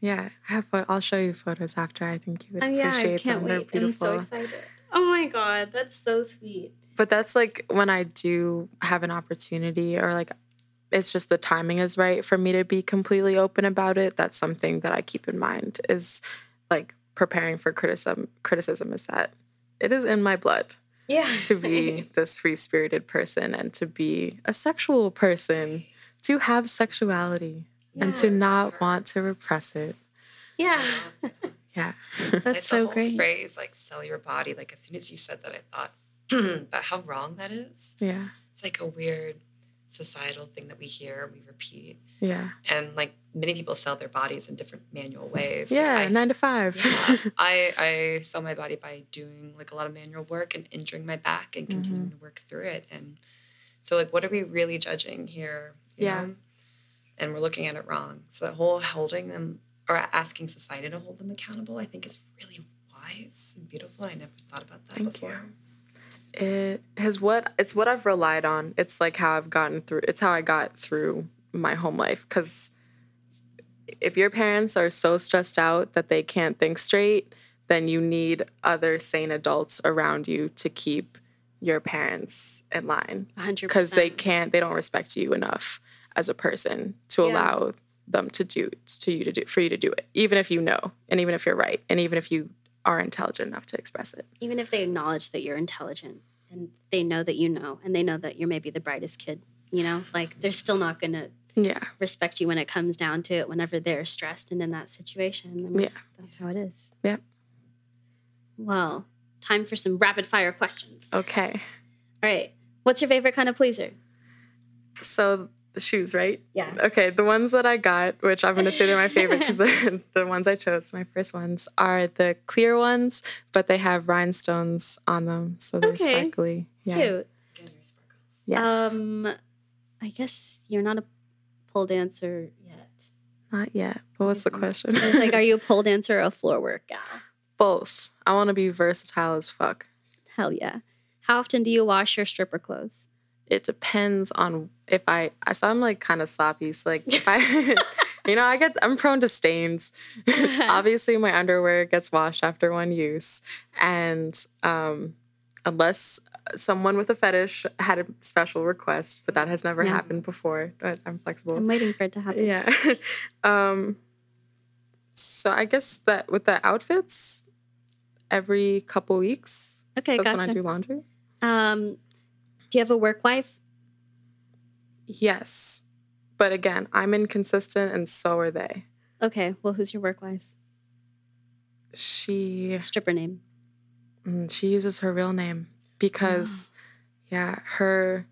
yeah. I have. I'll show you photos after. I think you would Oh, yeah, I appreciate can't them. They're wait. I'm so beautiful. excited. Oh my god, that's so sweet. But that's like when I do have an opportunity, or like it's just the timing is right for me to be completely open about it. That's something that I keep in mind. Is like preparing for criticism. Criticism is that it is in my blood. Yeah. to be this free spirited person and to be a sexual person, to have sexuality. and to not want to repress it. Yeah. Yeah. That's It's so the whole great. phrase like sell your body. Like as soon as you said that, I thought, but how wrong that is. yeah. It's like a weird societal thing that we hear and we repeat. Yeah. And like many people sell their bodies in different manual ways. Like, Yeah. I, nine to five. yeah, I I sell my body by doing like a lot of manual work and injuring my back and continuing Mm-hmm. to work through it. And so like what are we really judging here? you Yeah. know? And we're looking at it wrong. So that whole holding them or asking society to hold them accountable, I think is really wise and beautiful. I never thought about that Thank before. you. It has what it's what I've relied on. It's like how I've gotten through. It's how I got through my home life. Because if your parents are so stressed out that they can't think straight, then you need other sane adults around you to keep your parents in line. 100%. Because they can't. They don't respect you enough as a person to Yeah. allow them to do to you to do for you to do it, even if you know, and even if you're right, and even if you are intelligent enough to express it. Even if they acknowledge that you're intelligent and they know that you know and they know that you're maybe the brightest kid, you know, like they're still not going to Yeah. respect you when it comes down to it whenever they're stressed and in that situation. I mean, Yeah. That's how it is. Yep. Well, time for some rapid fire questions. Okay. All right. What's your favorite kind of pleaser? So the shoes, right? Yeah. Okay, the ones that I got, which I'm gonna say they're my favorite because they're the ones I chose, my first ones, are the clear ones, but they have rhinestones on them, so they're Okay. sparkly. Yeah. Cute. Again, your sparkles. Yes. Um, I guess you're not a pole dancer yet. Not yet. But what's the question? It's like, are you a pole dancer or a floor work gal? Both. I want to be versatile as fuck. Hell yeah. How often do you wash your stripper clothes? It depends on if I. So I'm like kind of sloppy. So like if I, you know, I get I'm prone to stains. Obviously, my underwear gets washed after one use, and um, unless someone with a fetish had a special request, but that has never Yeah. happened before. But I'm flexible. I'm waiting for it to happen. Yeah. um so I guess that with the outfits, every couple weeks. Okay, that's gotcha. when I do laundry. Um, do you have a work wife? Yes. But again, I'm inconsistent and so are they. Okay, well, who's your work wife? She Stripper name. mm, she uses her real name because yeah, her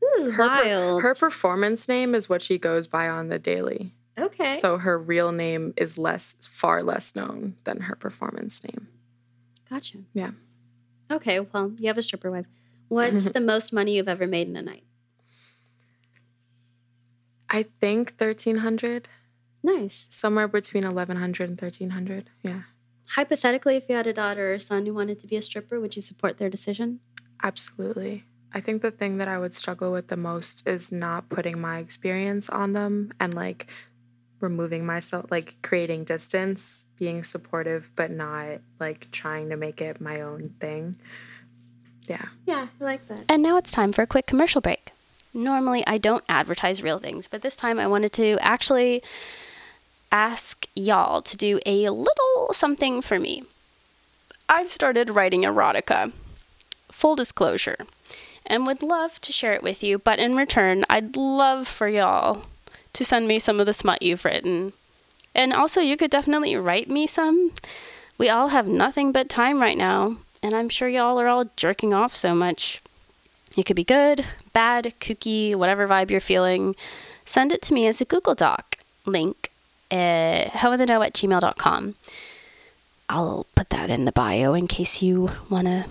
This is her per- her performance name is what she goes by on the daily. okay. So her real name is less far less known than her performance name. gotcha. Yeah. Okay, well, you have a stripper wife. What's the most money you've ever made in a night? I think 1300 Nice. somewhere between 1100 and 1300 yeah Hypothetically, if you had a daughter or son who wanted to be a stripper, would you support their decision? absolutely i think the thing that i would struggle with the most is not putting my experience on them and like removing myself like creating distance being supportive but not like trying to make it my own thing yeah Yeah, I like that. And now it's time for a quick commercial break. Normally, I don't advertise real things, but this time I wanted to actually ask y'all to do a little something for me. I've started writing erotica, full disclosure, and would love to share it with you, but in return, I'd love for y'all to send me some of the smut you've written. And also, you could definitely write me some. We all have nothing but time right now, and I'm sure y'all are all jerking off so much. It could be good, bad, kooky, whatever vibe you're feeling. Send it to me as a Google Doc. Link uh, hointheknow at gmail.com. I'll put that in the bio in case you want to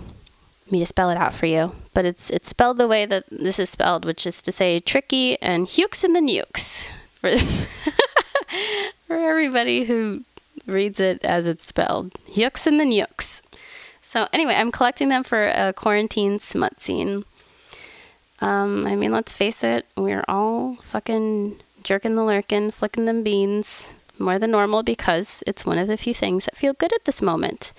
me to spell it out for you. But it's it's spelled the way that this is spelled, which is to say tricky and hukes in the nukes for for everybody who reads it as it's spelled. Hukes in the nukes. So anyway, I'm collecting them for a quarantine smut scene. Um, I mean, let's face it, we're all fucking jerking the lurkin, flicking them beans more than normal because it's one of the few things that feel good at this moment.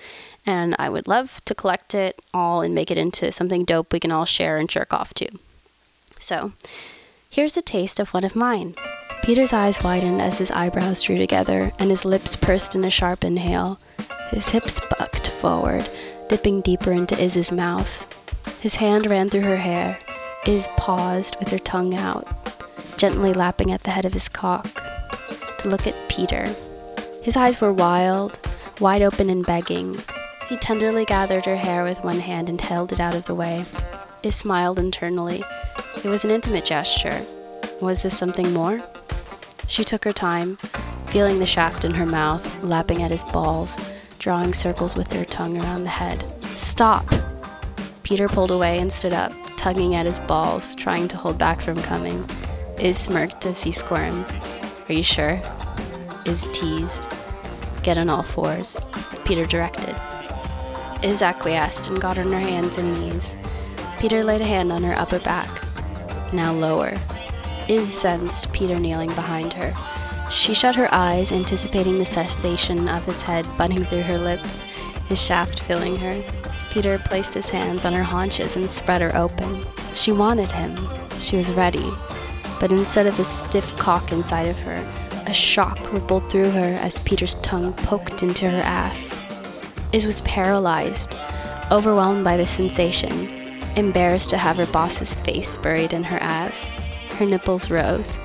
And I would love to collect it all and make it into something dope we can all share and jerk off to. So, here's a taste of one of mine. Peter's eyes widened as his eyebrows drew together and his lips pursed in a sharp inhale. His hips bucked forward, dipping deeper into Iz's mouth. His hand ran through her hair. Iz paused with her tongue out, gently lapping at the head of his cock. to look at Peter. His eyes were wild, wide open and begging. He tenderly gathered her hair with one hand and held it out of the way. He smiled internally. It was an intimate gesture. Was this something more? She took her time, feeling the shaft in her mouth, lapping at his balls, drawing circles with her tongue around the head. Stop! Peter pulled away and stood up, tugging at his balls, trying to hold back from coming. Iz smirked as he squirmed. Are you sure? Iz teased. Get on all fours, Peter directed. Iz acquiesced and got on her hands and knees. Peter laid a hand on her upper back. Now lower. Iz sensed Peter kneeling behind her. She shut her eyes, anticipating the sensation of his head butting through her lips, his shaft filling her. Peter placed his hands on her haunches and spread her open. She wanted him. She was ready. But instead of a stiff cock inside of her, a shock rippled through her as Peter's tongue poked into her ass. Iz was paralyzed, overwhelmed by the sensation, embarrassed to have her boss's face buried in her ass. Her nipples rose.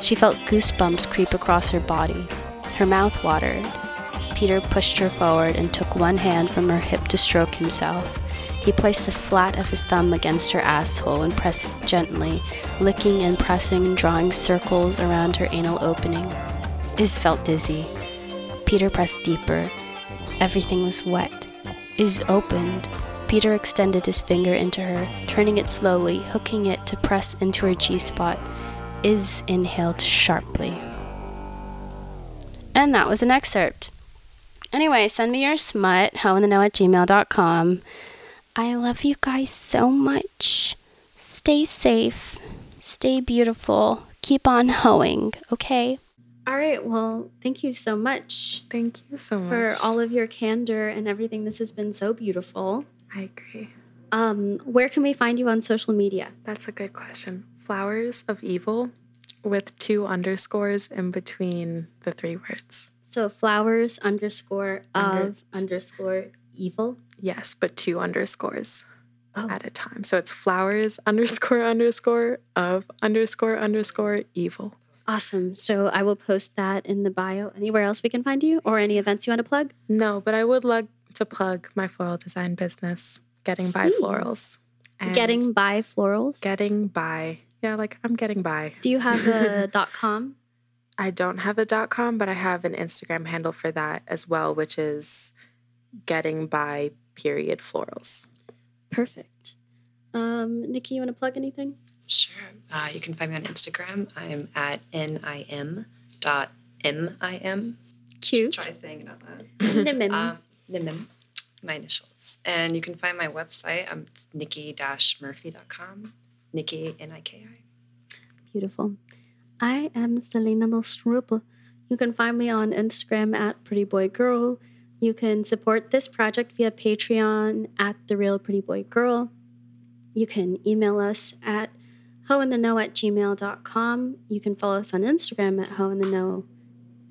She felt goosebumps creep across her body. Her mouth watered. Peter pushed her forward and took one hand from her hip to stroke himself. He placed the flat of his thumb against her asshole and pressed gently, licking and pressing and drawing circles around her anal opening. Iz felt dizzy. Peter pressed deeper. Everything was wet. Iz opened. Peter extended his finger into her, turning it slowly, hooking it to press into her G spot. Iz inhaled sharply. And that was an excerpt. Anyway, send me your smut, hoeintheknow at gmail.com. I love you guys so much. Stay safe. Stay beautiful. Keep on hoeing, okay? All right. Well, thank you so much Thank you so much. for all of your candor and everything. This has been so beautiful. I agree. Um, where can we find you on social media? That's a good question. Flowers of Evil with two underscores in between the three words. So flowers underscore Under- of underscore evil. Yes, but two underscores Oh. at a time. So it's flowers underscore underscore of underscore underscore evil. Awesome. So I will post that in the bio. Anywhere else we can find you or any events you want to plug? No, but I would like to plug my floral design business, Getting by Florals. Getting by florals. getting by. Yeah, like I'm getting by. Do you have a dot com? I don't have a dot com, but I have an Instagram handle for that as well, which is getting by period florals. Perfect. Um, Niki, you want to plug anything? Sure. Uh, you can find me on Instagram. I'm at nim.mim. Cute. Try saying it out loud. Nimim. Um, Nimim, my initials. And you can find my website. Um, it's niki-murphy.com. Niki, N-I-K-I. Beautiful. I am Selena Nostrupa. You can find me on Instagram at Pretty Boy Girl. You can support this project via Patreon at The Real Pretty Boy Girl. You can email us at hointheknow at gmail.com. You can follow us on Instagram at hointheknow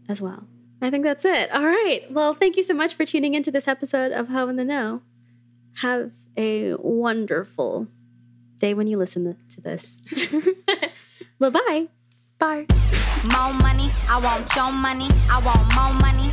as well. I think that's it. All right. Well, thank you so much for tuning into this episode of Ho in the Know. Have a wonderful day when you listen to this. bye bye. Bye. More money, I want your money. I want more money.